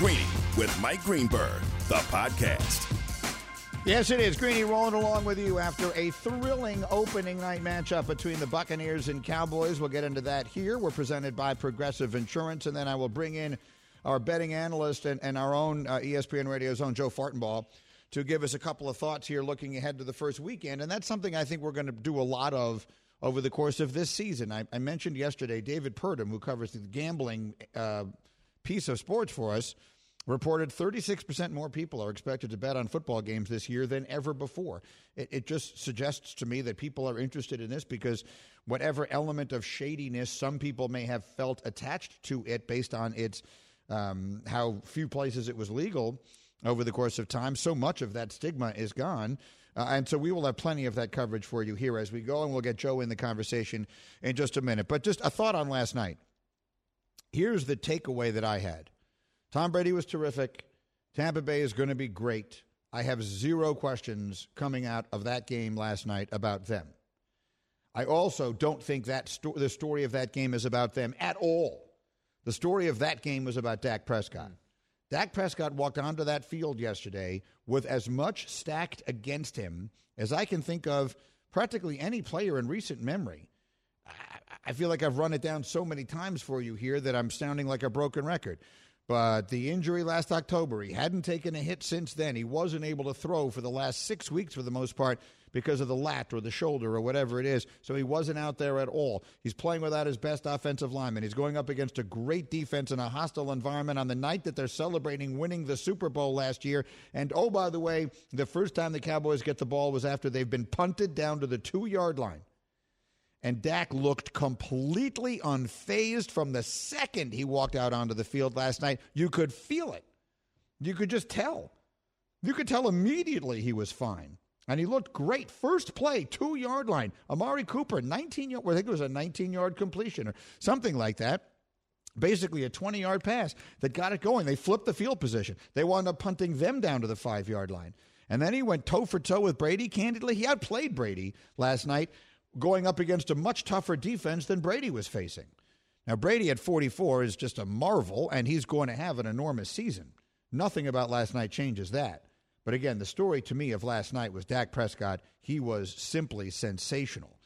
Greeny with Mike Greenberg, the podcast. Yes, it is. Greeny rolling along with you after a thrilling opening night matchup between the Buccaneers and Cowboys. We'll get into that here. We're presented by Progressive Insurance, and then I will bring in our betting analyst and, and our own uh, ESPN Radio's own Joe Fortenbaugh to give us a couple of thoughts here looking ahead to the first weekend. And that's something I think we're going to do a lot of over the course of this season. I, I mentioned yesterday David Purdum, who covers the gambling uh, piece of sports for us, reported 36% more people are expected to bet on football games this year than ever before. It, it, just suggests to me that people are interested in this because whatever element of shadiness some people may have felt attached to it based on its um, how few places it was legal over the course of time, so much of that stigma is gone. Uh, and so we will have plenty of that coverage for you here as we go, and we'll get Joe in the conversation in just a minute. But just a thought on last night. Here's the takeaway that I had Tom Brady was terrific. Tampa Bay is going to be great. I have zero questions coming out of that game last night about them. I also don't think that sto- the story of that game is about them at all. The story of that game was about Dak Prescott. Dak Prescott walked onto that field yesterday with as much stacked against him as I can think of practically any player in recent memory. I feel like I've run it down so many times for you here that I'm sounding like a broken record. But the injury last October, he hadn't taken a hit since then. He wasn't able to throw for the last six weeks for the most part because of the lat or the shoulder or whatever it is. So he wasn't out there at all. He's playing without his best offensive lineman. He's going up against a great defense in a hostile environment on the night that they're celebrating winning the Super Bowl last year. And oh, by the way, the first time the Cowboys get the ball was after they've been punted down to the two yard line. And Dak looked completely unfazed from the second he walked out onto the field last night. You could feel it. You could just tell. You could tell immediately he was fine. And he looked great. First play, two yard line. Amari Cooper, 19 yard, I think it was a 19 yard completion or something like that. Basically, a 20 yard pass that got it going. They flipped the field position. They wound up punting them down to the five yard line. And then he went toe for toe with Brady. Candidly, he outplayed Brady last night, going up against a much tougher defense than Brady was facing. Now, Brady at 44 is just a marvel, and he's going to have an enormous season. Nothing about last night changes that. But again, the story to me of last night was Dak Prescott. He was simply sensational.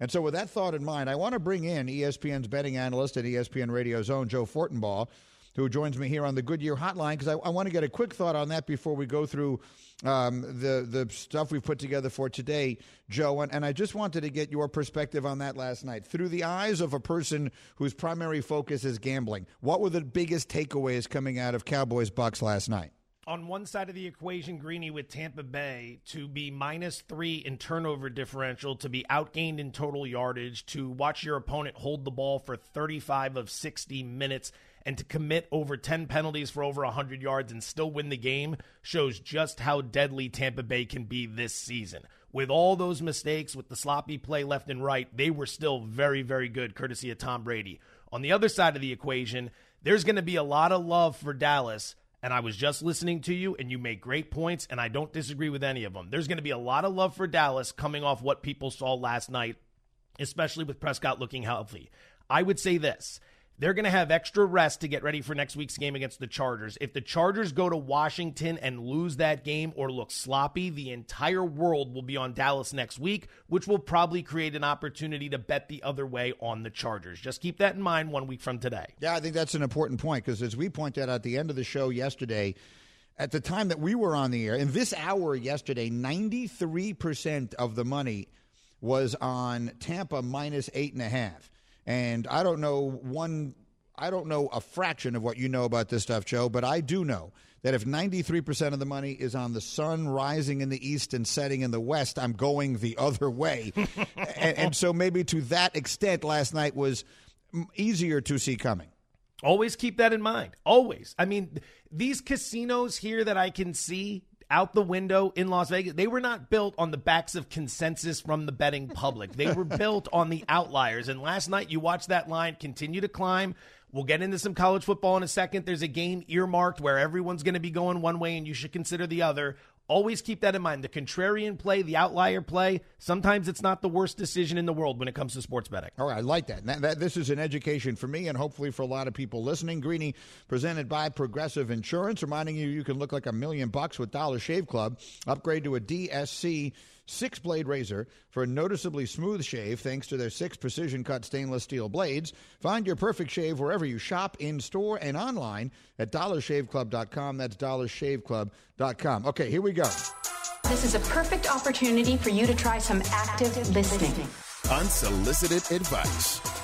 And so, with that thought in mind, I want to bring in ESPN's betting analyst at ESPN Radio's own Joe Fortenbaugh, who joins me here on the Goodyear Hotline, because I, I, want to get a quick thought on that before we go through um, the the stuff we've put together for today, Joe. And, and I just wanted to get your perspective on that last night through the eyes of a person whose primary focus is gambling. What were the biggest takeaways coming out of Cowboys Bucks last night? on one side of the equation, Greeny with Tampa Bay to be minus three in turnover differential, to be outgained in total yardage, to watch your opponent hold the ball for 35 of 60 minutes, and to commit over 10 penalties for over 100 yards and still win the game shows just how deadly Tampa Bay can be this season. With all those mistakes, with the sloppy play left and right, they were still very, very good, courtesy of Tom Brady. On the other side of the equation, there's going to be a lot of love for Dallas and I was just listening to you, and you make great points, and I don't disagree with any of them. There's going to be a lot of love for Dallas coming off what people saw last night, especially with Prescott looking healthy. I would say this they're going to have extra rest to get ready for next week's game against the Chargers. If the Chargers go to Washington and lose that game or look sloppy, the entire world will be on Dallas next week, which will probably create an opportunity to bet the other way on the Chargers. Just keep that in mind one week from today. Yeah, I think that's an important point because as we pointed out at the end of the show yesterday, at the time that we were on the air, in this hour yesterday, 93% of the money was on Tampa minus eight and a half. And I don't know one, I don't know a fraction of what you know about this stuff, Joe, but I do know that if 93% of the money is on the sun rising in the east and setting in the west, I'm going the other way. and, and so maybe to that extent, last night was easier to see coming. Always keep that in mind. Always. I mean, these casinos here that I can see out the window in Las Vegas. They were not built on the backs of consensus from the betting public. They were built on the outliers. And last night, you watched that line continue to climb. We'll get into some college football in a second. There's a game earmarked where everyone's going to be going one way and you should consider the other. Always keep that in mind. The contrarian play, the outlier play, sometimes it's not the worst decision in the world when it comes to sports betting. All right, I like that. that, that this is an education for me and hopefully for a lot of people listening. Greeny presented by Progressive Insurance, reminding you you can look like a million bucks with Dollar Shave Club. Upgrade to a DSC six blade razor for a noticeably smooth shave thanks to their six precision cut stainless steel blades. Find your perfect shave wherever you shop, in store, and online at dollarshaveclub.com. That's dollarshaveclub.com. Okay, here we go. This is a perfect opportunity for you to try some active listening. Unsolicited advice.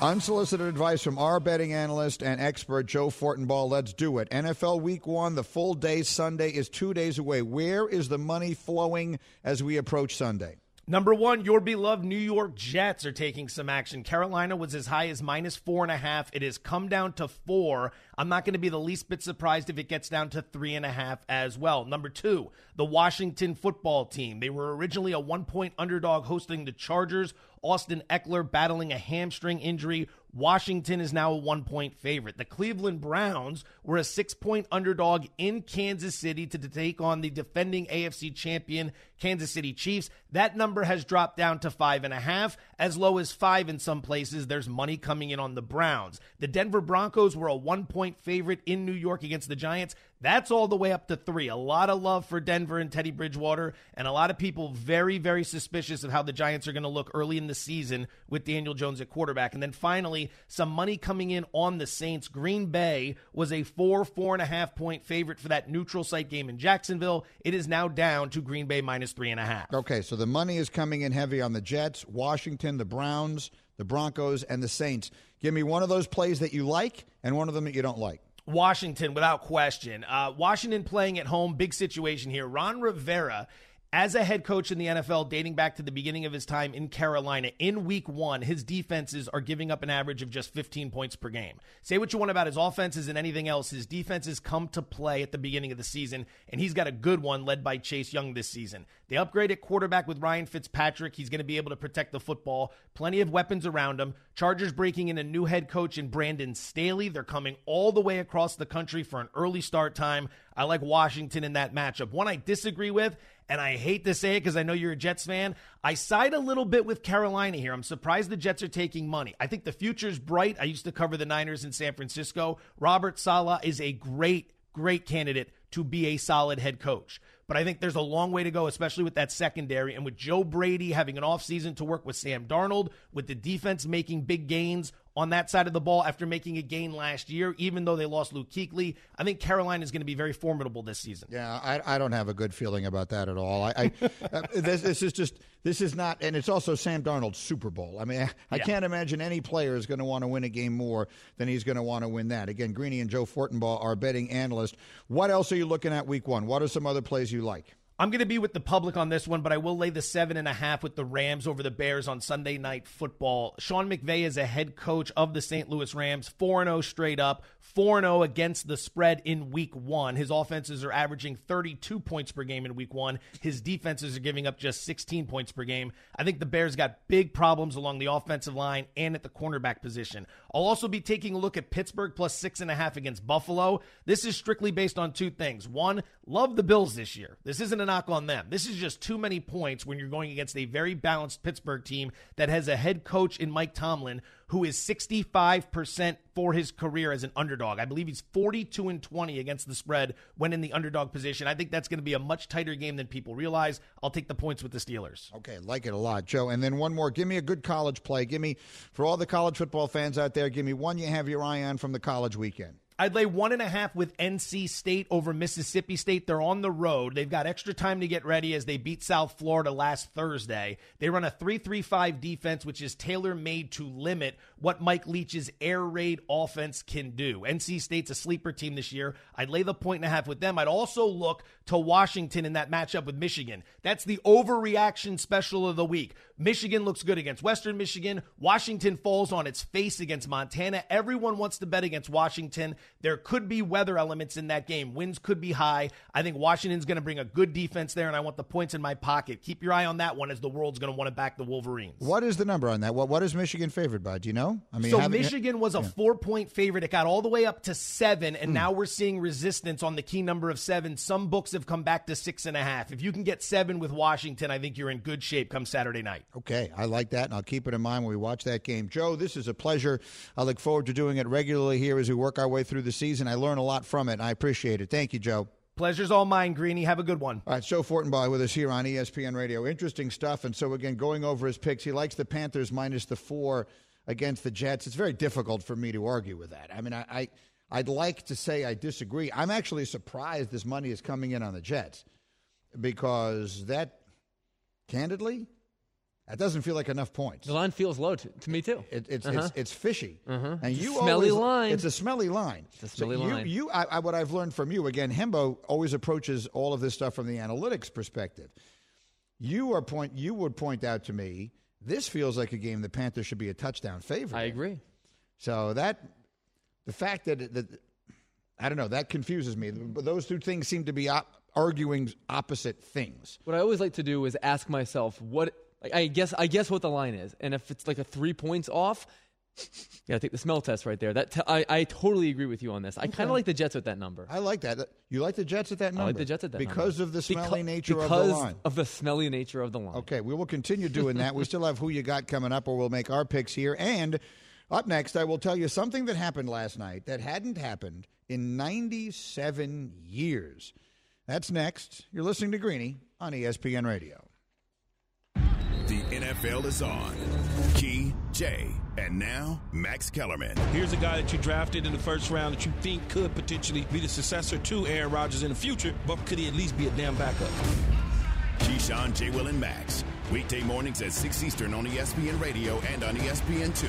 Unsolicited advice from our betting analyst and expert, Joe Fortenbaugh. Let's do it. NFL Week One, the full day Sunday is two days away. Where is the money flowing as we approach Sunday? Number one, your beloved New York Jets are taking some action. Carolina was as high as minus four and a half. It has come down to four. I'm not going to be the least bit surprised if it gets down to three and a half as well. Number two, the Washington football team. They were originally a one point underdog hosting the Chargers. Austin Ekeler battling a hamstring injury. Washington is now a one point favorite. The Cleveland Browns were a six point underdog in Kansas City to take on the defending AFC champion Kansas City Chiefs. That number has dropped down to five and a half, as low as five in some places. There's money coming in on the Browns. The Denver Broncos were a one point favorite in New York against the Giants. That's all the way up to three. A lot of love for Denver and Teddy Bridgewater, and a lot of people very, very suspicious of how the Giants are going to look early in the season with Daniel Jones at quarterback. And then finally, some money coming in on the Saints. Green Bay was a four, four and a half point favorite for that neutral site game in Jacksonville. It is now down to Green Bay minus three and a half. Okay, so the money is coming in heavy on the Jets, Washington, the Browns, the Broncos, and the Saints. Give me one of those plays that you like and one of them that you don't like. Washington, without question. Uh, Washington playing at home, big situation here. Ron Rivera as a head coach in the NFL, dating back to the beginning of his time in Carolina, in week one, his defenses are giving up an average of just 15 points per game. Say what you want about his offenses and anything else, his defenses come to play at the beginning of the season, and he's got a good one led by Chase Young this season. They upgrade upgraded quarterback with Ryan Fitzpatrick. He's going to be able to protect the football. Plenty of weapons around him. Chargers breaking in a new head coach in Brandon Staley. They're coming all the way across the country for an early start time. I like Washington in that matchup. One I disagree with and I hate to say it because I know you're a Jets fan. I side a little bit with Carolina here. I'm surprised the Jets are taking money. I think the future's bright. I used to cover the Niners in San Francisco. Robert Saleh is a great, great candidate to be a solid head coach. But I think there's a long way to go, especially with that secondary and with Joe Brady having an offseason to work with Sam Darnold, with the defense making big gains on that side of the ball after making a gain last year, even though they lost Luke Kuechly. I think Carolina is going to be very formidable this season. Yeah, I, I don't have a good feeling about that at all. I, I uh, this, this, is just this is not, and it's also Sam Darnold's Super Bowl. I mean, I, I yeah. can't imagine any player is going to want to win a game more than he's going to want to win that. Again, Greeny and Joe Fortenbaugh, our betting analyst. What else are you looking at Week One? What are some other plays you like? I'm going to be with the public on this one, but I will lay the seven and a half with the Rams over the Bears on Sunday Night Football. Sean McVay is a head coach of the St. Louis Rams, 4 0 straight up, 4 0 against the spread in week one. His offenses are averaging 32 points per game in week one. His defenses are giving up just 16 points per game. I think the Bears got big problems along the offensive line and at the cornerback position. I'll also be taking a look at Pittsburgh plus six and a half against Buffalo. This is strictly based on two things. One, love the Bills this year. This isn't an knock on them. This is just too many points when you're going against a very balanced Pittsburgh team that has a head coach in Mike Tomlin who is 65% for his career as an underdog. I believe he's 42 and 20 against the spread when in the underdog position. I think that's going to be a much tighter game than people realize. I'll take the points with the Steelers. Okay, like it a lot, Joe. And then one more. Give me a good college play. Give me, for all the college football fans out there, give me one you have your eye on from the college weekend. I'd lay one and a half with NC State over Mississippi State. They're on the road. They've got extra time to get ready as they beat South Florida last Thursday. They run a 3 3 5 defense, which is tailor made to limit what Mike Leach's air raid offense can do. NC State's a sleeper team this year. I'd lay the point and a half with them. I'd also look to Washington in that matchup with Michigan. That's the overreaction special of the week. Michigan looks good against Western Michigan. Washington falls on its face against Montana. Everyone wants to bet against Washington. There could be weather elements in that game. Winds could be high. I think Washington's going to bring a good defense there, and I want the points in my pocket. Keep your eye on that one as the world's going to want to back the Wolverines. What is the number on that? What, what is Michigan favored by? Do you know? I mean, so Michigan was a four point favorite. It got all the way up to seven, and hmm. now we're seeing resistance on the key number of seven. Some books have come back to six and a half. If you can get seven with Washington, I think you're in good shape come Saturday night. Okay, I like that, and I'll keep it in mind when we watch that game. Joe, this is a pleasure. I look forward to doing it regularly here as we work our way through the season. I learn a lot from it, and I appreciate it. Thank you, Joe. Pleasure's all mine, Greeny. Have a good one. All right, Joe Fortenbaugh with us here on ESPN Radio. Interesting stuff. And so, again, going over his picks, he likes the Panthers minus the four against the Jets. It's very difficult for me to argue with that. I mean, I, I, I'd like to say I disagree. I'm actually surprised this money is coming in on the Jets because that, candidly, that doesn't feel like enough points. The line feels low to, to me too. It, it's, Uh-huh. it's it's fishy, and It's a you smelly always, line. It's a smelly line. It's a smelly so line. You, I, I, what I've learned from you again, Hembo always approaches all of this stuff from the analytics perspective. You are point. You would point out to me this feels like a game the Panthers should be a touchdown favorite. I agree. So that the fact that that I don't know that confuses me. But those two things seem to be op- arguing opposite things. What I always like to do is ask myself what like, I guess I guess what the line is, and if it's like a three points off, yeah, I take the smell test right there. That t- I I totally agree with you on this. I kind of like the Jets with that number. I like that. You like the Jets at that number. I like the Jets at that because number. of the smelly Beca- nature because of the line. of the smelly nature of the line. Okay, we will continue doing that. we still have who you got coming up, or we'll make our picks here. And up next, I will tell you something that happened last night that hadn't happened in 97 years. That's next. You're listening to Greeny on ESPN Radio. The NFL is on. Key, Jay, and now Max Kellerman. Here's a guy that you drafted in the first round that you think could potentially be the successor to Aaron Rodgers in the future, but could he at least be a damn backup? Keyshawn, J. Will, and Max. Weekday mornings at 6 Eastern on ESPN Radio and on ESPN2.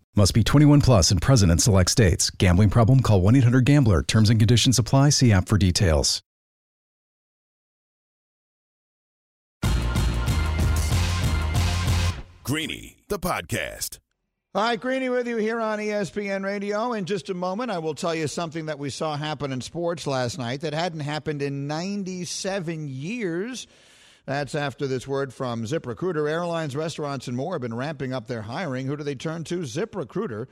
Must be 21 plus and present in select states. Gambling problem? Call 1 800 Gambler. Terms and conditions apply. See app for details. Greeny, the podcast. Hi, Greeny with you here on ESPN Radio. In just a moment, I will tell you something that we saw happen in sports last night that hadn't happened in 97 years. That's after this word from ZipRecruiter. Airlines, restaurants, and more have been ramping up their hiring. Who do they turn to? ZipRecruiter.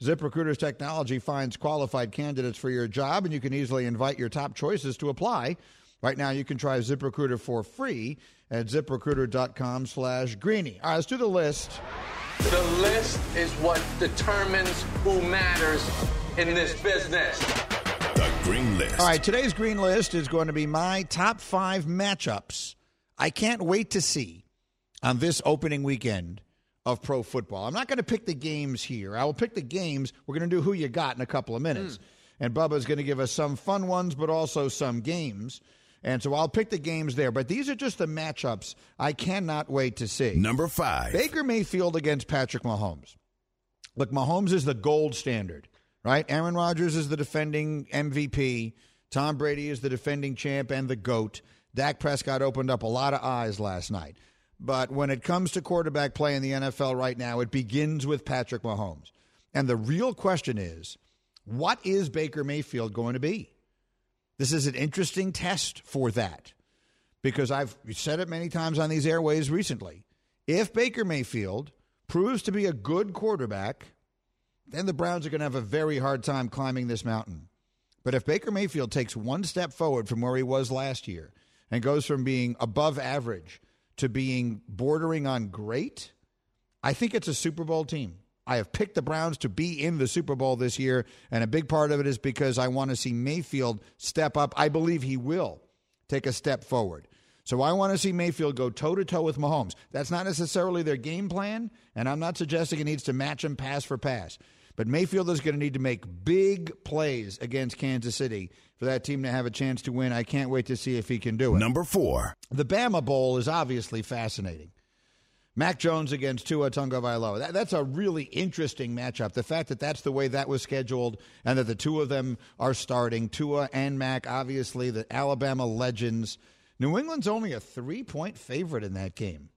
ZipRecruiter's technology finds qualified candidates for your job, and you can easily invite your top choices to apply. Right now, you can try ZipRecruiter for free at ziprecruiter.com slash greeny. All right, let's do the list. The list is what determines who matters in this business. The Green List. All right, today's green list is going to be my top five matchups I can't wait to see on this opening weekend of pro football. I'm not going to pick the games here. I will pick the games. We're going to do who you got in a couple of minutes. Hmm. And Bubba's going to give us some fun ones, but also some games. And so I'll pick the games there. But these are just the matchups I cannot wait to see. Number five. Baker Mayfield against Patrick Mahomes. Look, Mahomes is the gold standard, right? Aaron Rodgers is the defending MVP. Tom Brady is the defending champ and the GOAT. Dak Prescott opened up a lot of eyes last night. But when it comes to quarterback play in the NFL right now, it begins with Patrick Mahomes. And the real question is what is Baker Mayfield going to be? This is an interesting test for that because I've said it many times on these airways recently. If Baker Mayfield proves to be a good quarterback, then the Browns are going to have a very hard time climbing this mountain. But if Baker Mayfield takes one step forward from where he was last year and goes from being above average to being bordering on great, I think it's a Super Bowl team. I have picked the Browns to be in the Super Bowl this year, and a big part of it is because I want to see Mayfield step up. I believe he will. take a step forward. So I want to see Mayfield go toe to toe with Mahomes. That's not necessarily their game plan, and I'm not suggesting it needs to match him pass for pass. But Mayfield is going to need to make big plays against Kansas City for that team to have a chance to win. I can't wait to see if he can do it. Number four. The Bama Bowl is obviously fascinating. Mac Jones against Tua Tagovailoa. That, that's a really interesting matchup. The fact that that's the way that was scheduled and that the two of them are starting, Tua and Mac, obviously the Alabama legends. New England's only a three point favorite in that game.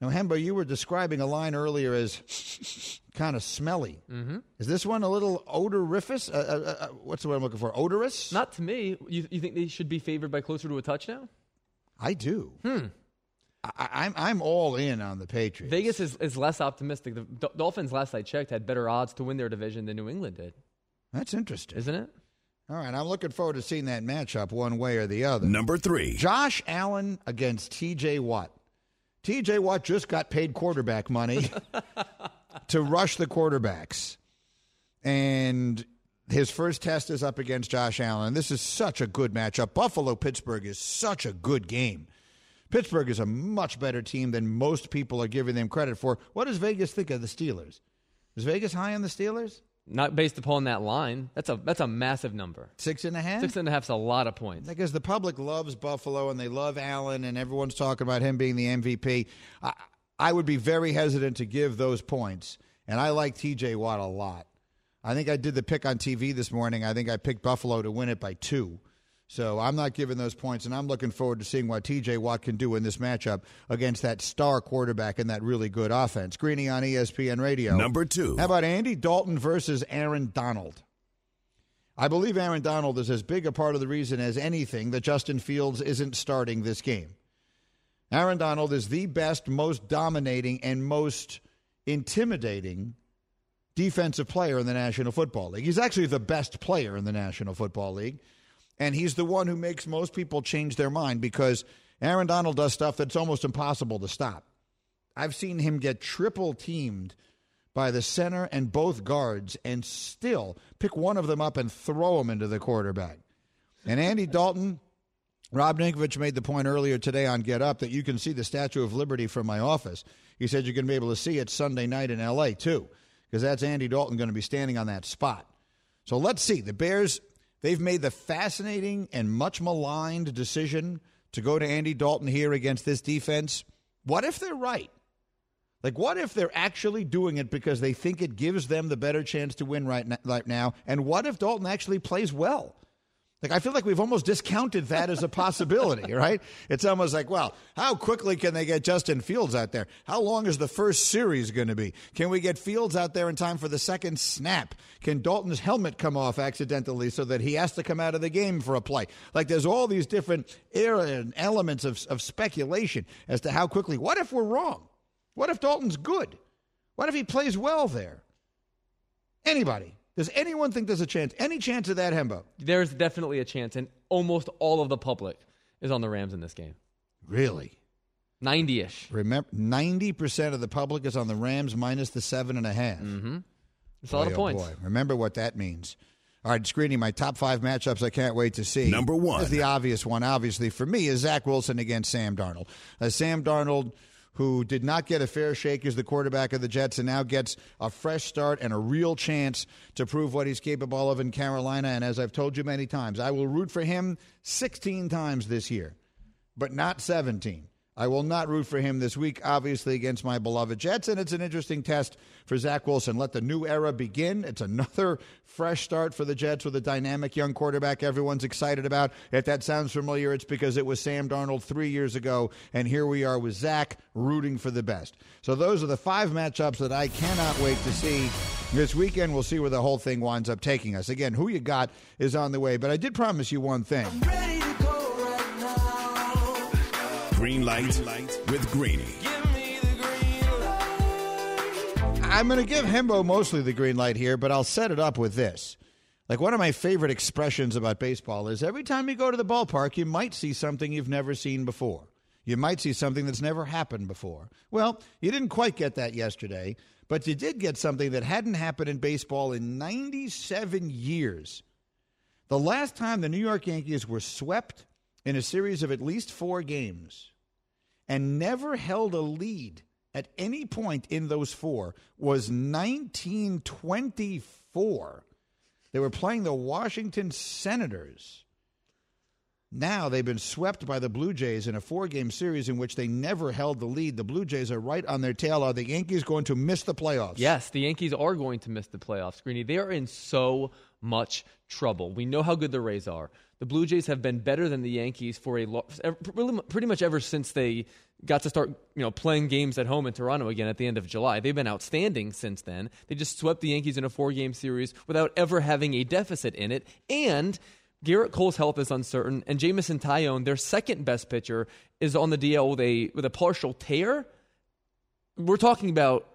Now, Hembo, you were describing a line earlier as kind of smelly. Mm-hmm. Is this one a little odoriferous? Uh, uh, uh, what's the word I'm looking for? Odorous? Not to me. You, you think they should be favored by closer to a touchdown? I do. Hmm. I, I'm I'm all in on the Patriots. Vegas is, is less optimistic. The D- Dolphins, last I checked, had better odds to win their division than New England did. That's interesting, isn't it? All right, I'm looking forward to seeing that matchup one way or the other. Number three. Josh Allen against T.J. Watt. T.J. Watt just got paid quarterback money to rush the quarterbacks, and his first test is up against Josh Allen. This is such a good matchup. Buffalo Pittsburgh is such a good game. Pittsburgh is a much better team than most people are giving them credit for. What does Vegas think of the Steelers? Is Vegas high on the Steelers? Not based upon that line. That's a that's a massive number. Six and a half. Six and a half is a lot of points. Because the public loves Buffalo and they love Allen, and everyone's talking about him being the MVP. I, I would be very hesitant to give those points, and I like T.J. Watt a lot. I think I did the pick on TV this morning. I think I picked Buffalo to win it by two. So I'm not giving those points, and I'm looking forward to seeing what TJ Watt can do in this matchup against that star quarterback and that really good offense. Greeny on ESPN Radio. Number two. How about Andy Dalton versus Aaron Donald? I believe Aaron Donald is as big a part of the reason as anything that Justin Fields isn't starting this game. Aaron Donald is the best, most dominating, and most intimidating defensive player in the National Football League. He's actually the best player in the National Football League. And he's the one who makes most people change their mind because Aaron Donald does stuff that's almost impossible to stop. I've seen him get triple teamed by the center and both guards and still pick one of them up and throw him into the quarterback. And Andy Dalton, Rob Ninkovich made the point earlier today on Get Up that you can see the Statue of Liberty from my office. He said you're going to be able to see it Sunday night in L.A., too, because that's Andy Dalton going to be standing on that spot. So let's see. The Bears They've made the fascinating and much maligned decision to go to Andy Dalton here against this defense. What if they're right? Like, what if they're actually doing it because they think it gives them the better chance to win right, now? And what if Dalton actually plays well? Like, I feel like we've almost discounted that as a possibility, right? It's almost like, well, how quickly can they get Justin Fields out there? How long is the first series going to be? Can we get Fields out there in time for the second snap? Can Dalton's helmet come off accidentally so that he has to come out of the game for a play? Like, there's all these different elements of, of speculation as to how quickly. What if we're wrong? What if Dalton's good? What if he plays well there? Anybody. Does anyone think there's a chance? Any chance of that, Hembo? There's definitely a chance, and almost all of the public is on the Rams in this game. Really? 90 ish. Remember, 90% of the public is on the Rams minus the seven and a half. Mm-hmm. It's a lot of points. boy. Remember what that means. All right, screening my top five matchups I can't wait to see. Number one. Is the obvious one, obviously, for me, is Zach Wilson against Sam Darnold. Uh, Sam Darnold who did not get a fair shake as the quarterback of the Jets and now gets a fresh start and a real chance to prove what he's capable of in Carolina. And as I've told you many times, I will root for him 16 times this year, but not 17. I will not root for him this week, obviously, against my beloved Jets. And it's an interesting test for Zach Wilson. Let the new era begin. It's another fresh start for the Jets with a dynamic young quarterback everyone's excited about. If that sounds familiar, it's because it was Sam Darnold three years ago. And here we are with Zach rooting for the best. So those are the five matchups that I cannot wait to see this weekend. We'll see where the whole thing winds up taking us. Again, who you got is on the way. But I did promise you one thing. Green light with Greeny. I'm going to give Hembo mostly the green light here, but I'll set it up with this. Like one of my favorite expressions about baseball is every time you go to the ballpark, you might see something you've never seen before. You might see something that's never happened before. Well, you didn't quite get that yesterday, but you did get something that hadn't happened in baseball in 97 years. The last time the New York Yankees were swept in a series of at least four games and never held a lead at any point in those four was 1924. They were playing the Washington Senators. Now they've been swept by the Blue Jays in a four game series in which they never held the lead. The Blue Jays are right on their tail. Are the Yankees going to miss the playoffs? Yes, the Yankees are going to miss the playoffs, Greeny. They are in so much trouble. We know how good the Rays are. The Blue Jays have been better than the Yankees for a lo- pretty much ever since they got to start, you know, playing games at home in Toronto again at the end of July. They've been outstanding since then. They just swept the Yankees in a four-game series without ever having a deficit in it, and Gerrit Cole's health is uncertain, and Jameson Taillon, their second best pitcher, is on the DL with a with a partial tear. We're talking about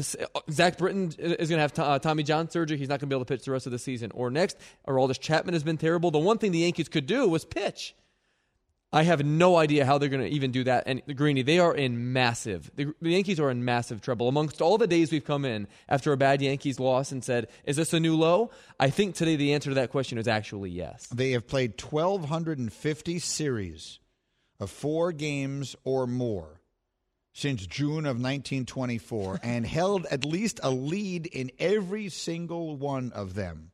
Zach Britton is going to have uh, Tommy John surgery. He's not going to be able to pitch the rest of the season. Or next, Aroldis Chapman has been terrible. The one thing the Yankees could do was pitch. I have no idea how they're going to even do that. And Greeny, they are in massive. The, Yankees are in massive trouble. Amongst all the days we've come in after a bad Yankees loss and said, "Is this a new low?" I think today the answer to that question is actually yes. They have played 1,250 series of four games or more since June of 1924 and held at least a lead in every single one of them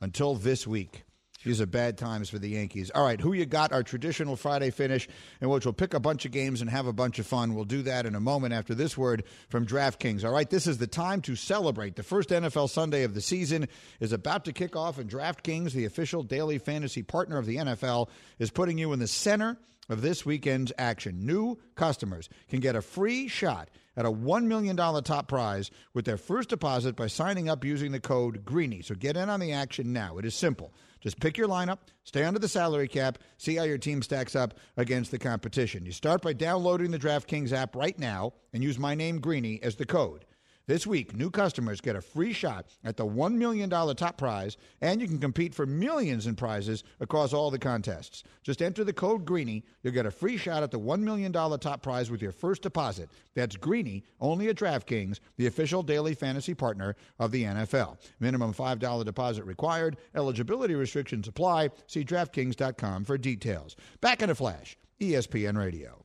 until this week. These are bad times for the Yankees. All right, who you got? Our traditional Friday finish, in which we'll pick a bunch of games and have a bunch of fun. We'll do that in a moment after this word from DraftKings. All right, this is the time to celebrate. The first NFL Sunday of the season is about to kick off, and DraftKings, the official daily fantasy partner of the NFL, is putting you in the center of this weekend's action. New customers can get a free shot at a $1 million top prize with their first deposit by signing up using the code GREENY. So get in on the action now. It is simple. Just pick your lineup, stay under the salary cap, see how your team stacks up against the competition. You start by downloading the DraftKings app right now and use my name Greeny as the code. This week, new customers get a free shot at the $1 million top prize, and you can compete for millions in prizes across all the contests. Just enter the code GREENY. You'll get a free shot at the $1 million top prize with your first deposit. That's GREENY, only at DraftKings, the official daily fantasy partner of the NFL. Minimum $5 deposit required. Eligibility restrictions apply. See DraftKings.com for details. Back in a flash, ESPN Radio.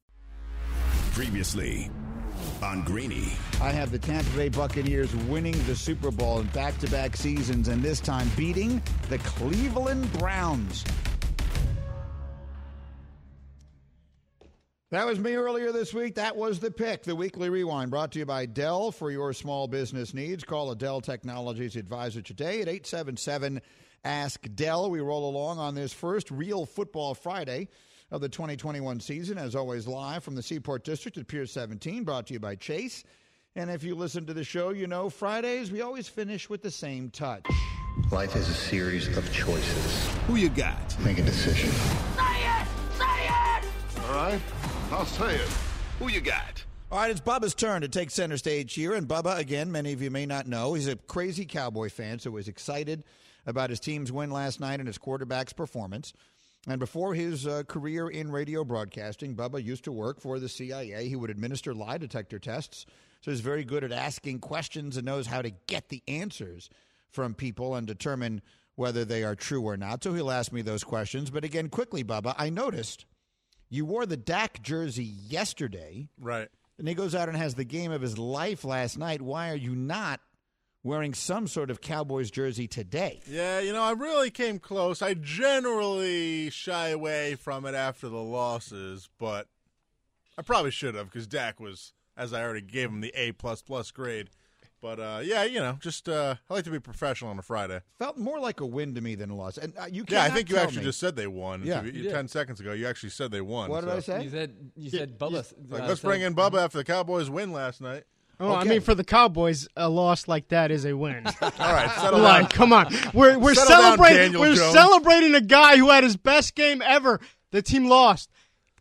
Previously on Greeny. I have the Tampa Bay Buccaneers winning the Super Bowl in back to back seasons and this time beating the Cleveland Browns. That was me earlier this week. That was the pick, the weekly rewind brought to you by Dell for your small business needs. Call a Dell Technologies advisor today at 877 Ask Dell. We roll along on this first real football Friday of the 2021 season, as always, live from the Seaport District at Pier 17, brought to you by Chase. And if you listen to the show, you know Fridays we always finish with the same touch. Life is a series of choices. Who you got? Make a decision. Say it! Say it! All right, I'll say it. Who you got? All right, it's Bubba's turn to take center stage here. And Bubba, again, many of you may not know, he's a crazy Cowboy fan, so he's excited about his team's win last night and his quarterback's performance. And before his uh, career in radio broadcasting, Bubba used to work for the CIA. He would administer lie detector tests, so he's very good at asking questions and knows how to get the answers from people and determine whether they are true or not. So he'll ask me those questions. But again, quickly, Bubba, I noticed you wore the Dak jersey yesterday. Right. And he goes out and has the game of his life last night. Why are you not wearing some sort of Cowboys jersey today? Yeah, you know, I really came close. I generally shy away from it after the losses, but I probably should have because Dak was, as I already gave him the A plus plus grade. But uh, yeah, you know, just uh, I like to be professional on a Friday. Felt more like a win to me than a loss. And uh, you yeah, I think you actually me- just said they won. Yeah. You- You ten seconds ago, you actually said they won. What did I say? You said you said Bubba. Like, uh, let's said- bring in Bubba after the Cowboys win last night. Oh, I mean, for the Cowboys, a loss like that is a win. All right, settle like, down. come on, we're we're Settle celebrating. Daniel we're Jones. celebrating a guy who had his best game ever. The team lost.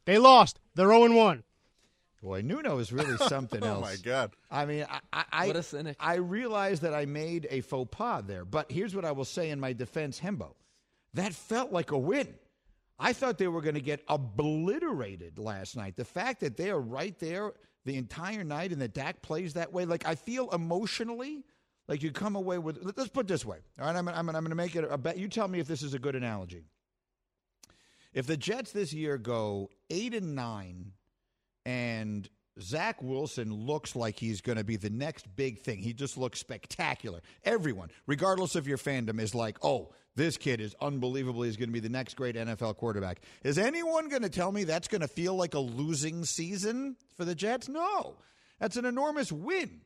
They lost. They're oh zero one. Boy, Nuno is really something else. Oh my God! I mean, I, I, I, What a cynic. I realize that I made a faux pas there, but here's what I will say in my defense, Hembo. That felt like a win. I thought they were going to get obliterated last night. The fact that they are right there the entire night and that Dak plays that way, like I feel emotionally like you come away with. let- Let's put it this way. All right, I'm, I'm, I'm going to make it a bet. You tell me if this is a good analogy. If the Jets this year go eight and nine and Zach Wilson looks like he's going to be the next big thing. He just looks spectacular. Everyone, regardless of your fandom, is like, oh, this kid is unbelievably is going to be the next great NFL quarterback. Is anyone going to tell me that's going to feel like a losing season for the Jets? No. That's an enormous win.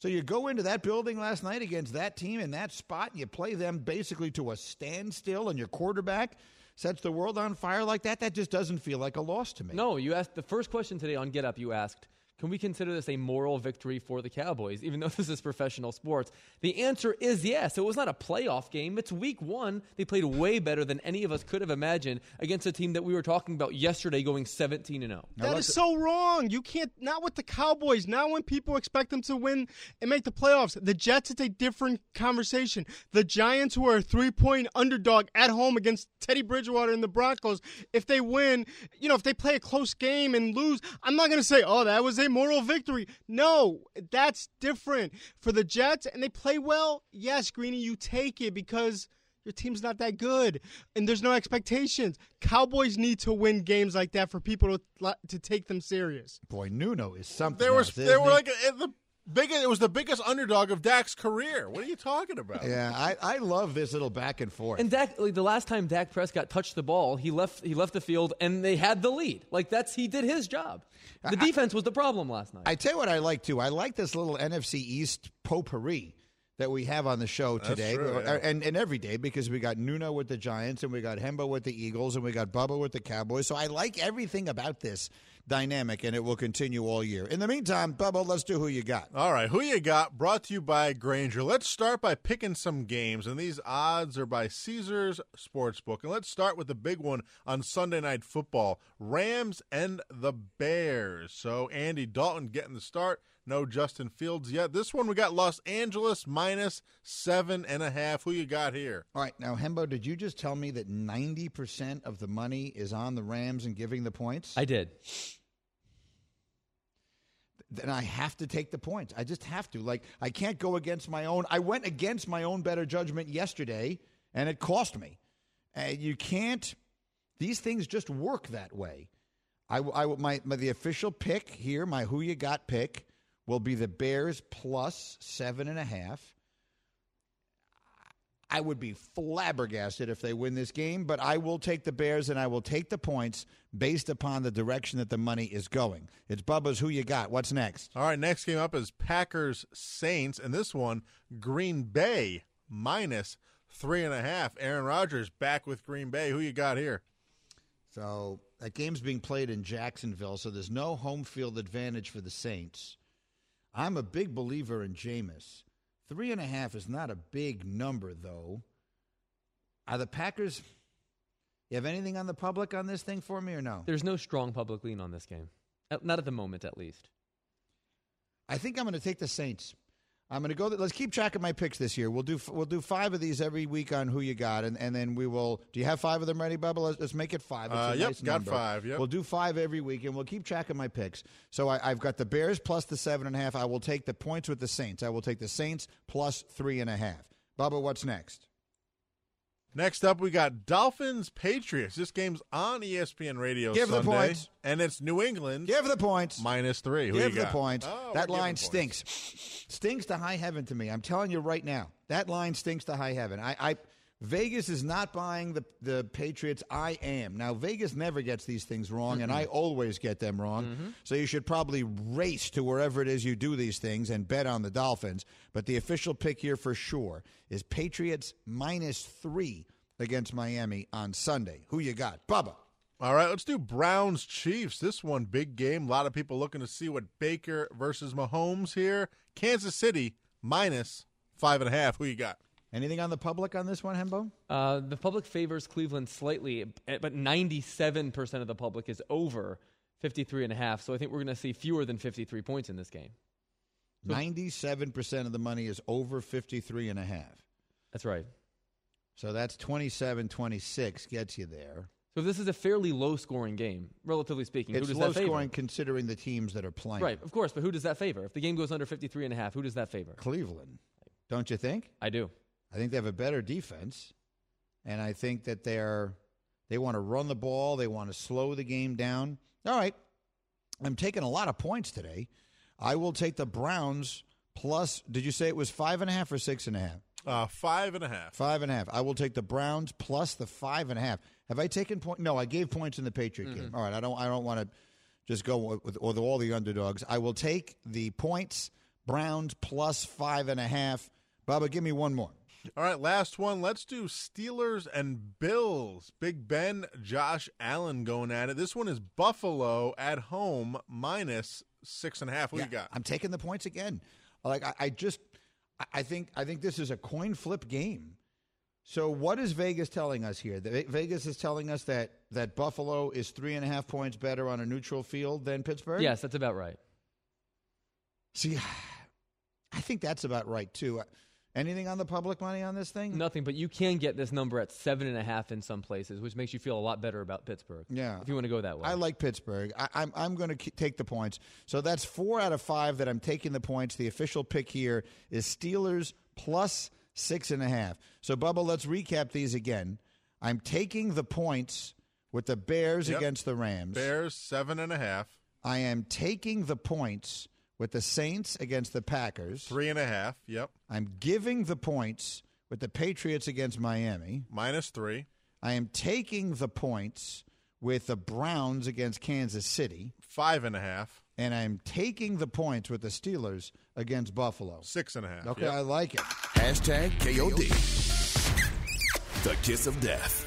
So you go into that building last night against that team in that spot, and you play them basically to a standstill, and your quarterback sets the world on fire like that. That just doesn't feel like a loss to me. No, you asked the first question today on Get Up. You asked, "Can we consider this a moral victory for the Cowboys, even though this is professional sports?" The answer is yes. It was not a playoff game. It's Week One. They played way better than any of us could have imagined against a team that we were talking about yesterday, going 17 and oh. 0. That is so wrong. You can't not with the Cowboys. Now when people expect them to win and make the playoffs, the Jets it's a different conversation. The Giants who are a three point underdog at home against Teddy Bridgewater and the Broncos, if they win, you know, if they play a close game and lose, I'm not gonna say, Oh, that was a moral victory. No, that's different. For the Jets and they play well, yes, Greeny, you take it because your team's not that good, and there's no expectations. Cowboys need to win games like that for people to to take them serious. Boy, Nuno is something. They were else, they isn't were he? like a, the biggest. It was the biggest underdog of Dak's career. What are you talking about? Yeah, I, I love this little back and forth. And Dak, like the last time Dak Prescott touched the ball, he left he left the field and they had the lead. Like that's he did his job. The defense was the problem last night. I tell you what I like too. I like this little NFC East potpourri that we have on the show today true, yeah. and, and every day because we got Nuno with the Giants and we got Hembo with the Eagles and we got Bubba with the Cowboys. So I like everything about this dynamic and it will continue all year. In the meantime, Bubba, let's do who you got. All right, who you got? Brought to you by Grainger. Let's start by picking some games, and these odds are by Caesars Sportsbook. And let's start with the big one on Sunday Night Football: Rams and the Bears. So Andy Dalton getting the start. No Justin Fields yet. This one we got Los Angeles minus seven and a half. Who you got here? All right, now Hembo, did you just tell me that 90% of the money is on the Rams and giving the points? I did. Then I have to take the points. I just have to. Like I can't go against my own. I went against my own better judgment yesterday, and it cost me. Uh, you can't. These things just work that way. I, I my, my the official pick here, my who you got pick will be the Bears plus seven and a half. I would be flabbergasted if they win this game, but I will take the Bears and I will take the points based upon the direction that the money is going. It's Bubba's who you got. What's next? All right, next game up is Packers Saints, and this one Green Bay minus three and a half. Aaron Rodgers back with Green Bay. Who you got here? So that game's being played in Jacksonville, so there's no home field advantage for the Saints. I'm a big believer in Jameis. Three and a half is not a big number, though. Are the Packers? You have anything on the public on this thing for me or no? There's no strong public lean on this game. Not at the moment, at least. I think I'm going to take the Saints. I'm going to go. Let's keep track of my picks this year. We'll do we'll do five of these every week on who you got, and, and then we will. Do you have five of them ready, Bubba? Let's, let's make it five. It's Uh, yep, nice got number. five, yep. We'll do five every week, and we'll keep track of my picks. So I, I've got the Bears plus the seven and a half. I will take the points with the Saints. I will take the Saints plus three and a half. Bubba, what's next? Next up, we got Dolphins Patriots. This game's on ESPN Radio Give the points. and it's New England. Give the points. minus three. Who Give the got? points. Oh, that line points. stinks. Stinks to high heaven to me. I'm telling you right now. That line stinks to high heaven. I, I Vegas is not buying the the Patriots. I am. Now Vegas never gets these things wrong, and I always get them wrong. Mm-hmm. So you should probably race to wherever it is you do these things and bet on the Dolphins. But the official pick here for sure is Patriots minus three against Miami on Sunday. Who you got, Bubba? All right, let's do Browns Chiefs. This one big game. A lot of people looking to see what Baker versus Mahomes here. Kansas City minus five and a half. Who you got? Anything on the public on this one, Hembo? Uh, the public favors Cleveland slightly, but 97% of the public is over 53 and a half. So I think we're going to see fewer than 53 points in this game. Ninety-seven percent of the money is over 53 and a half. That's right. So that's 27-26 gets you there. So this is a fairly low scoring game, relatively speaking. It's who does low that favor? scoring considering the teams that are playing. Right, of course, but who does that favor? If the game goes under 53 and a half, who does that favor? Cleveland, don't you think? I do. I think they have a better defense, and I think that they're they want to run the ball. They want to slow the game down. All right, I'm taking a lot of points today. I will take the Browns plus. Did you say it was five and a half or six and a half? Uh, five and a half. Five and a half. I will take the Browns plus the five and a half. Have I taken point? No, I gave points in the Patriot game. All right, I don't. I don't want to just go with all the underdogs. I will take the points. Browns plus five and a half. Bubba, give me one more. All right, last one. Let's do Steelers and Bills. Big Ben, Josh Allen going at it. This one is Buffalo at home minus six and a half. Who Yeah, you got? I'm taking the points again. Like I, I just, I- I think, I think this is a coin flip game. So what is Vegas telling us here? Vegas is telling us that that Buffalo is three and a half points better on a neutral field than Pittsburgh. Yes, that's about right. See, I think that's about right too. Anything on the public money on this thing? Nothing, but you can get this number at seven and a half in some places, which makes you feel a lot better about Pittsburgh. Yeah. If you want to go that way. I like Pittsburgh. I, I'm I'm going to take the points. So that's four out of five that I'm taking the points. The official pick here is Steelers plus six and a half. So Bubba, let's recap these again. I'm taking the points with the Bears Yep. against the Rams. Bears seven and a half, I am taking the points with the Saints against the Packers. three and a half. Yep, I'm giving the points with the Patriots against Miami. minus three, I am taking the points with the Browns against Kansas City. five and a half, and I'm taking the points with the Steelers against Buffalo. six and a half. Okay, Yep. I like it. Hashtag KOD. The kiss of death.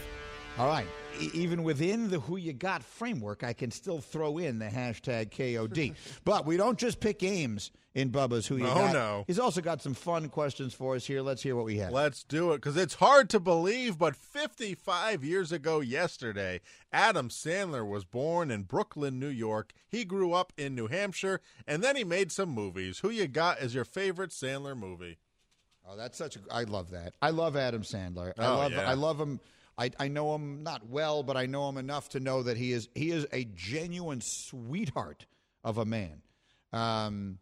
All right. Even within the who you got framework, I can still throw in the hashtag KOD. but we don't just pick games in Bubba's who you No, got. no. He's also got some fun questions for us here. Let's hear what we have. Let's do it because it's hard to believe, but 55 years ago yesterday, Adam Sandler was born in Brooklyn, New York. He grew up in New Hampshire, and then he made some movies. Who you got as your favorite Sandler movie? Oh, that's such a. I love that. I love Adam Sandler. I Oh, love. yeah. I love him. I, I know him not well, but I know him enough to know that he is he is a genuine sweetheart of a man, um,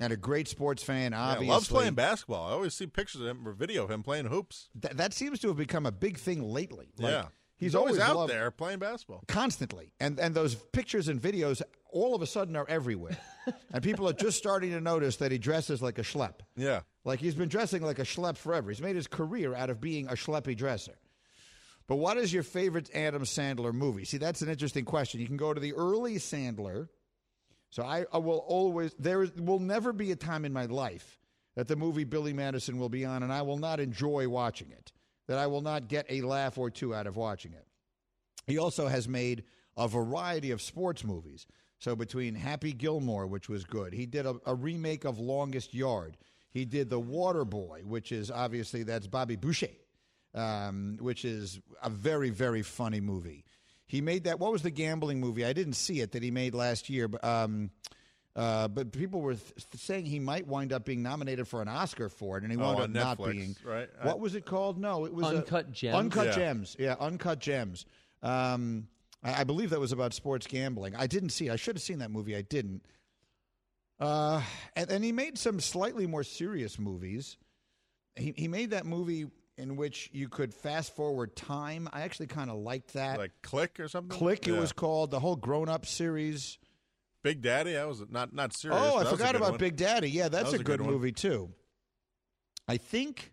and a great sports fan. Yeah, Obviously, loves playing basketball. I always see pictures of him or video of him playing hoops. That, that seems to have become a big thing lately. Like, yeah, he's, always, out loved- there playing basketball. constantly, and and those pictures and videos all of a sudden are everywhere, and people are just starting to notice that he dresses like a schlep. Yeah, Like he's been dressing like a schlep forever. He's made his career out of being a schleppy dresser. But what is your favorite Adam Sandler movie? See, that's an interesting question. You can go to the early Sandler. So I, I will always there will never be a time in my life that the movie Billy Madison will be on and I will not enjoy watching it. That I will not get a laugh or two out of watching it. He also has made a variety of sports movies. So between Happy Gilmore, which was good, he did a, a remake of Longest Yard. He did The Water Boy, which is obviously that's Bobby Boucher, um, which is a very very funny movie. He made that. What was the gambling movie? I didn't see it that he made last year, but. Um, uh, but people were th- saying he might wind up being nominated for an Oscar for it, and he Oh, wound on up not being. right? What was it called? No, it was a- Uncut Gems? Uncut Yeah. Gems. Yeah, Uncut Gems. Um, I, I believe that was about sports gambling. I didn't see it. I should have seen that movie. I didn't. Uh, and, and he made some slightly more serious movies. he, he made that movie in which you could fast forward time. I actually kind of liked that. Like Click or something. Click, it was called the whole grown up series. Big Daddy. That was not not serious. Oh, I a forgot about one. Big Daddy. Yeah, that's That was a good, one. movie too. I think.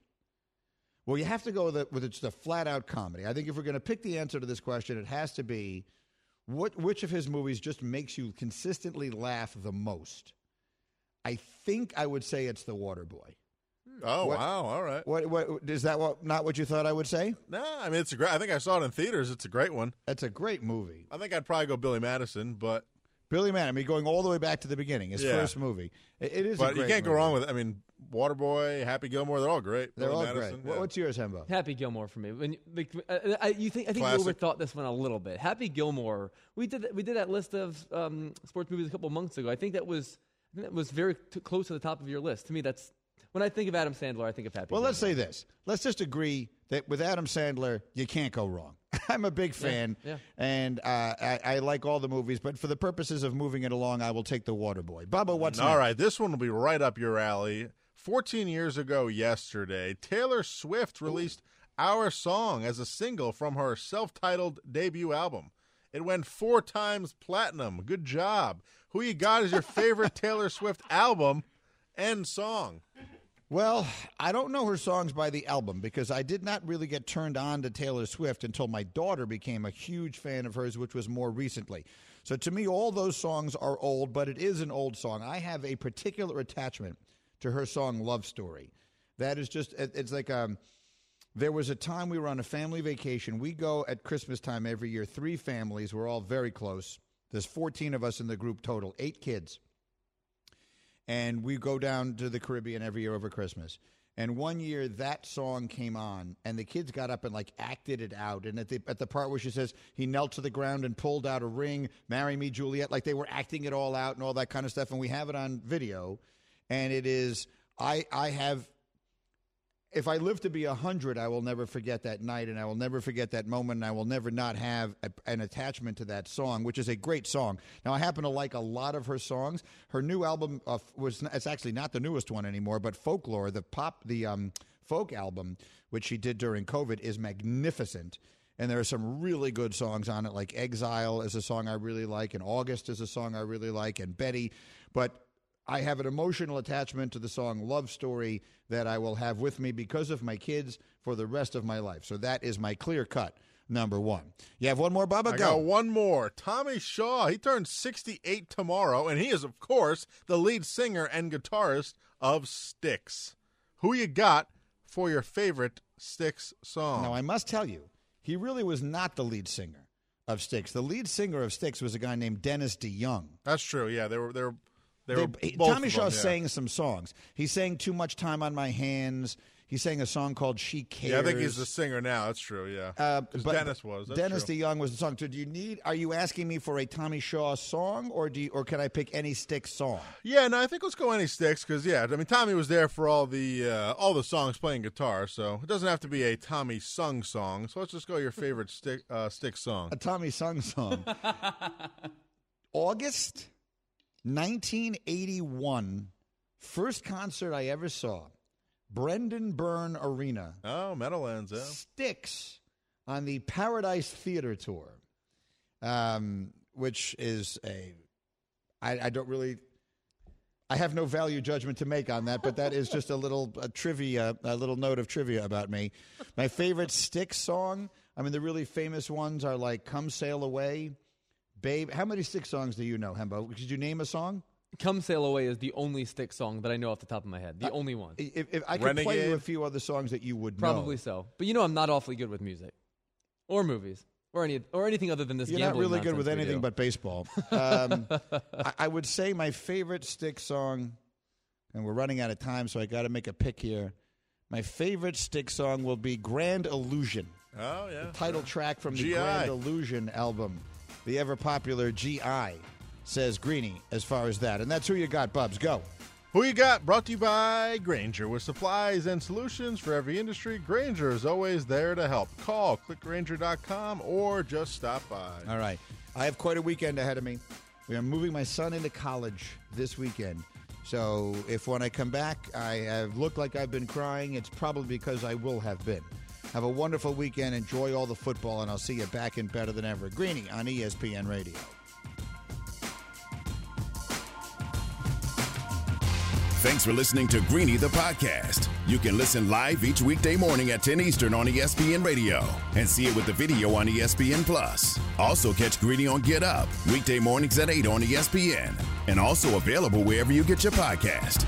Well, you have to go with it with just a flat out comedy. I think if we're going to pick the answer to this question, it has to be what which of his movies just makes you consistently laugh the most. I think I would say it's The Water Boy. Oh What- wow! All right. What what is that? What not what you thought I would say? No, I mean it's a great. I think I saw it in theaters. It's a great one. That's a great movie. I think I'd probably go Billy Madison, but Billy Madison. I mean, going all the way back to the beginning, his Yeah. first movie. It, it is. a but you can't go wrong with. it. I mean, Waterboy, Happy Gilmore, they're all great. They're Billy all Madison, great. yeah. What's yours, Hembo? Happy Gilmore for me. When you, like, uh, I, you think I think Classic. you overthought this one a little bit. Happy Gilmore. We did we did that list of um, sports movies a couple months ago. I think that was that was very t- close to the top of your list. To me, that's when I think of Adam Sandler, I think of Happy. Well, Gilmore. let's say this. Let's just agree that with Adam Sandler, you can't go wrong. I'm a big fan, yeah. and uh, I, I like all the movies. But for the purposes of moving it along, I will take The Waterboy. Bubba, what's All next? right, this one will be right up your alley. 14 years ago yesterday, Taylor Swift released Our Song as a single from her self titled debut album. It went four times platinum. Good job. Who you got as your favorite Taylor Swift album and song? Well, I don't know her songs by the album because I did not really get turned on to Taylor Swift until my daughter became a huge fan of hers, which was more recently. So to me, all those songs are old, but it is an old song. I have a particular attachment to her song Love Story. That is just, it's like, um, there was a time we were on a family vacation. We go at Christmas time every year, three families. We're all very close. There's 14 of us in the group total, eight kids and we go down to the Caribbean every year over Christmas. And one year that song came on, and the kids got up and like acted it out. And at the at the part where she says he knelt to the ground and pulled out a ring, "Marry me, Juliet," like they were acting it all out and all that kind of stuff. And we have it on video, and it is I I have. If I live to be a hundred, I will never forget that night, and I will never forget that moment, and I will never not have a, an attachment to that song, which is a great song. Now, I happen to like a lot of her songs. Her new album uh, was it's actually not the newest one anymore, but Folklore, the pop, the um, folk album, which she did during COVID, is magnificent. And there are some really good songs on it, like Exile is a song I really like, and August is a song I really like, and Betty. But I have an emotional attachment to the song Love Story that I will have with me because of my kids for the rest of my life. So that is my clear cut number one. You have one more, Bubba? I Go. got one more. Tommy Shaw. He turns 68 tomorrow, and he is, of course, the lead singer and guitarist of Styx. Who you got for your favorite Styx song? Now, I must tell you, he really was not the lead singer of Styx. The lead singer of Styx was a guy named Dennis DeYoung. That's true. Yeah, they were they were they, They- were both Tommy of Shaw them, yeah. sang some songs. He sang "Too Much Time on My Hands." He sang a song called "She Cares." Yeah, I think he's the singer now. That's true. Yeah, Uh, but Dennis was. That's Dennis true. DeYoung was the song. So, do you need? Are you asking me for a Tommy Shaw song, or do you, or can I pick any Styx song? Yeah, no, I think let's go any Styx because yeah, I mean Tommy was there for all the uh, all the songs playing guitar, so it doesn't have to be a Tommy sung song. So let's just go your favorite stick uh, song. A Tommy sung song. August 1981, first concert I ever saw, Brendan Byrne Arena. Oh, Meadowlands, yeah. Styx on the Paradise Theater tour, um, which is a. I, I don't really. I have no value judgment to make on that, but that is just a little a trivia, a little note of trivia about me. My favorite Styx song. I mean, the really famous ones are like "Come Sail Away," "Babe." How many Styx songs do you know, Hembo? Could you name a song? "Come Sail Away" is the only Styx song that I know off the top of my head. The only one. If, if I could play you a few other songs that you would Probably know. so. But you know, I'm not awfully good with music, or movies, or any or anything other than this. You're not really good with anything but baseball. Um, I, I would say my favorite Styx song, and we're running out of time, so I got to make a pick here. My favorite Styx song will be "Grand Illusion." Oh yeah, the title track from the GI. Grand Illusion album, the ever popular GI. Says Greeny as far as that, and that's who you got, Bubs. Go. Who you got? Brought to you by Grainger. With supplies and solutions for every industry, Grainger is always there to help. Call clickgrainger.com or just stop by. All right. I have quite a weekend ahead of me. We are moving my son into college this weekend. So if when I come back I have looked like I've been crying, it's probably because I will have been. Have a wonderful weekend. Enjoy all the football, and I'll see you back in better than ever. Greeny on ESPN Radio. Thanks for listening to Greeny the podcast. You can listen live each weekday morning at 10 Eastern on ESPN Radio and see it with the video on ESPN Plus. Also catch Greeny on Get Up weekday mornings at 8 on ESPN and also available wherever you get your podcast.